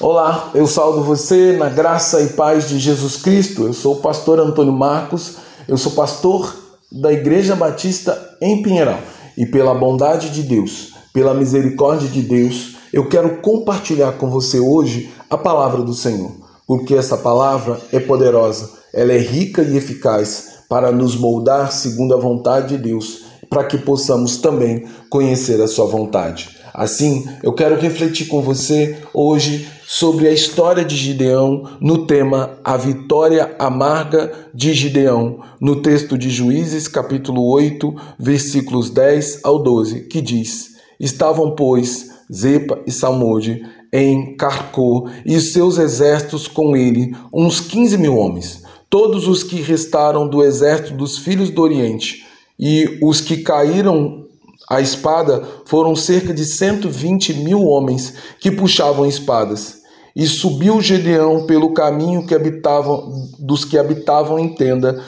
Olá, eu saldo você na graça e paz de Jesus Cristo. Eu sou o pastor Antônio Marcos, eu sou pastor da Igreja Batista em Pinheiral. E pela bondade de Deus, pela misericórdia de Deus, eu quero compartilhar com você hoje a palavra do Senhor, porque essa palavra é poderosa, ela é rica e eficaz para nos moldar segundo a vontade de Deus, para que possamos também conhecer a sua vontade. Assim, eu quero refletir com você hoje sobre a história de Gideão no tema A Vitória Amarga de Gideão, no texto de Juízes, capítulo 8, versículos 10 ao 12, que diz: Estavam, pois, Zepa e Salmode em Carcô e seus exércitos com ele, uns 15 mil homens, todos os que restaram do exército dos filhos do Oriente, e os que caíram a espada foram cerca de 120 mil homens que puxavam espadas. E subiu Gedeão pelo caminho que habitavam, dos que habitavam em tenda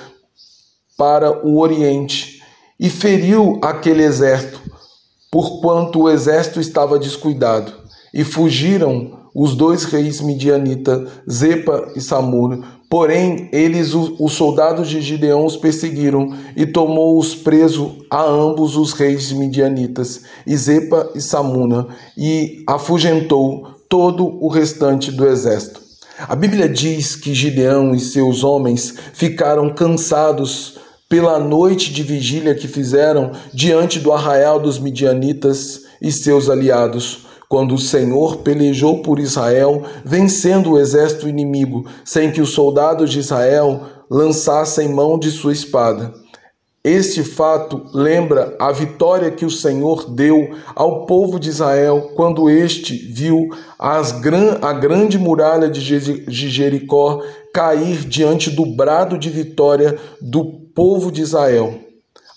para o oriente e feriu aquele exército, porquanto o exército estava descuidado. E fugiram os dois reis midianita, Zepa e Samur, Porém, eles, os soldados de Gideão, os perseguiram e tomou-os preso a ambos os reis midianitas, Izepa e Samuna, e afugentou todo o restante do exército. A Bíblia diz que Gideão e seus homens ficaram cansados pela noite de vigília que fizeram diante do arraial dos midianitas e seus aliados quando o Senhor pelejou por Israel, vencendo o exército inimigo, sem que os soldados de Israel lançassem mão de sua espada. Este fato lembra a vitória que o Senhor deu ao povo de Israel quando este viu gran a grande muralha de Jericó cair diante do brado de vitória do povo de Israel.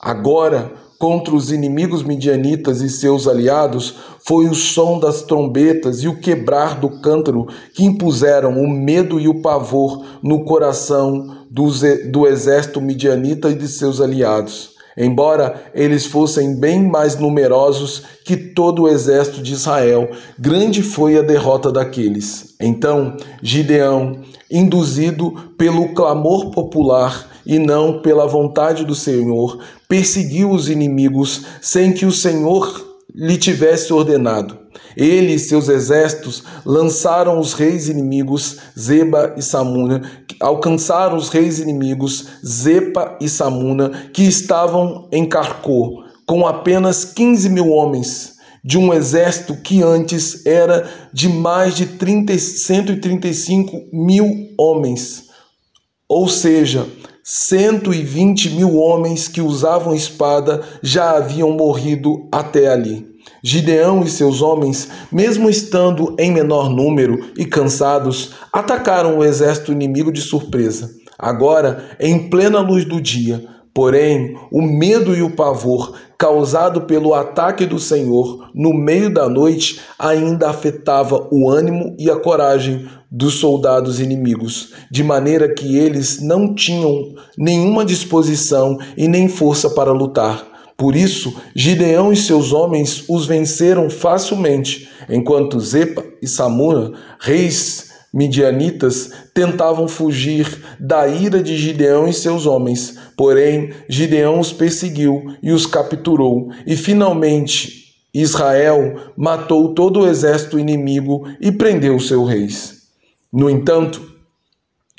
Agora, contra os inimigos midianitas e seus aliados foi o som das trombetas e o quebrar do cântaro que impuseram o medo e o pavor no coração do exército midianita e de seus aliados. Embora eles fossem bem mais numerosos que todo o exército de Israel, grande foi a derrota daqueles. Então Gideão, induzido pelo clamor popular, e não pela vontade do Senhor, perseguiu os inimigos sem que o Senhor lhe tivesse ordenado. Ele e seus exércitos lançaram os reis inimigos Zeba e Samuna, alcançaram os reis inimigos Zepa e Samuna, que estavam em Carcô, com apenas 15 mil homens, de um exército que antes era de mais de 30, 135 mil homens. Ou seja, 120 mil homens que usavam espada já haviam morrido até ali. Gideão e seus homens, mesmo estando em menor número e cansados, atacaram o exército inimigo de surpresa. Agora, em plena luz do dia, Porém, o medo e o pavor causado pelo ataque do Senhor no meio da noite ainda afetava o ânimo e a coragem dos soldados inimigos, de maneira que eles não tinham nenhuma disposição e nem força para lutar. Por isso, Gideão e seus homens os venceram facilmente, enquanto Zepa e Samura, reis midianitas tentavam fugir da ira de Gideão e seus homens, porém Gideão os perseguiu e os capturou, e finalmente Israel matou todo o exército inimigo e prendeu seus reis. No entanto,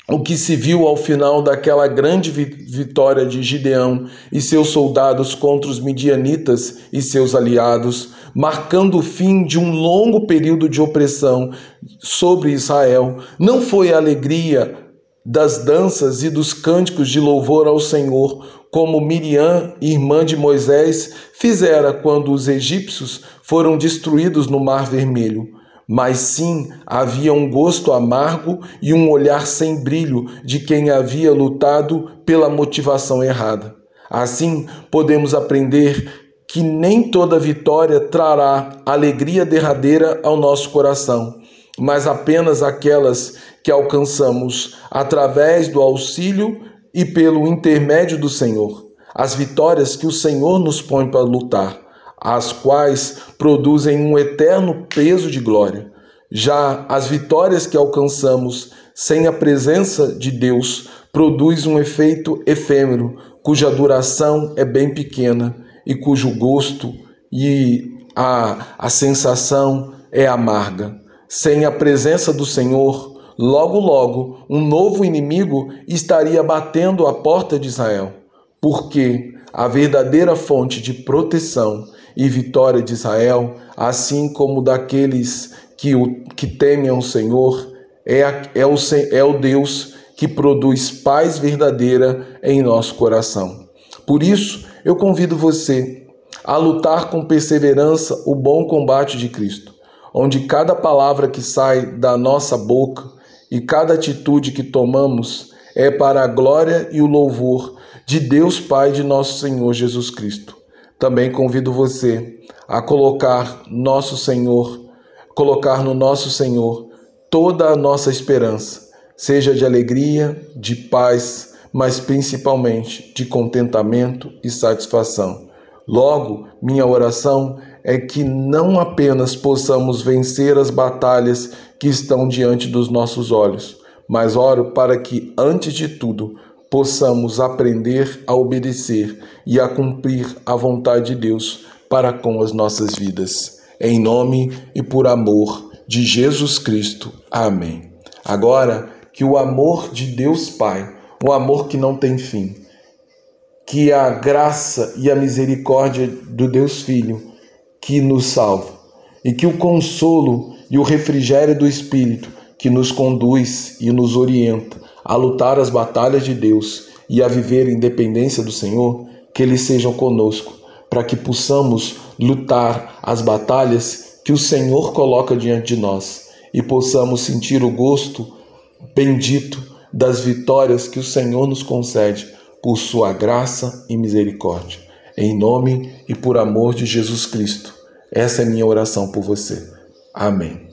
o que se viu ao final daquela grande vitória de Gideão e seus soldados contra os midianitas e seus aliados, marcando o fim de um longo período de opressão sobre Israel, não foi a alegria das danças e dos cânticos de louvor ao Senhor, como Miriam, irmã de Moisés, fizera quando os egípcios foram destruídos no Mar Vermelho mas sim havia um gosto amargo e um olhar sem brilho de quem havia lutado pela motivação errada. Assim, podemos aprender que nem toda vitória trará alegria derradeira ao nosso coração, mas apenas aquelas que alcançamos através do auxílio e pelo intermédio do Senhor. As vitórias que o Senhor nos põe para lutar as quais produzem um eterno peso de glória. Já as vitórias que alcançamos sem a presença de Deus produz um efeito efêmero, cuja duração é bem pequena e cujo gosto e a, a sensação é amarga. Sem a presença do Senhor, logo logo um novo inimigo estaria batendo a porta de Israel, porque a verdadeira fonte de proteção e vitória de Israel, assim como daqueles que, o, que temem ao Senhor, é, é, o, é o Deus que produz paz verdadeira em nosso coração. Por isso, eu convido você a lutar com perseverança o bom combate de Cristo, onde cada palavra que sai da nossa boca e cada atitude que tomamos é para a glória e o louvor de Deus Pai de nosso Senhor Jesus Cristo. Também convido você a colocar nosso Senhor, colocar no nosso Senhor toda a nossa esperança, seja de alegria, de paz, mas principalmente de contentamento e satisfação. Logo, minha oração é que não apenas possamos vencer as batalhas que estão diante dos nossos olhos, mas oro para que, antes de tudo, possamos aprender a obedecer e a cumprir a vontade de Deus para com as nossas vidas. Em nome e por amor de Jesus Cristo. Amém. Agora, que o amor de Deus Pai, o amor que não tem fim, que a graça e a misericórdia do Deus Filho que nos salva, e que o consolo e o refrigério do Espírito que nos conduz e nos orienta a lutar as batalhas de Deus e a viver em dependência do Senhor, que eles sejam conosco, para que possamos lutar as batalhas que o Senhor coloca diante de nós e possamos sentir o gosto bendito das vitórias que o Senhor nos concede por sua graça e misericórdia. Em nome e por amor de Jesus Cristo. Essa é minha oração por você. Amém.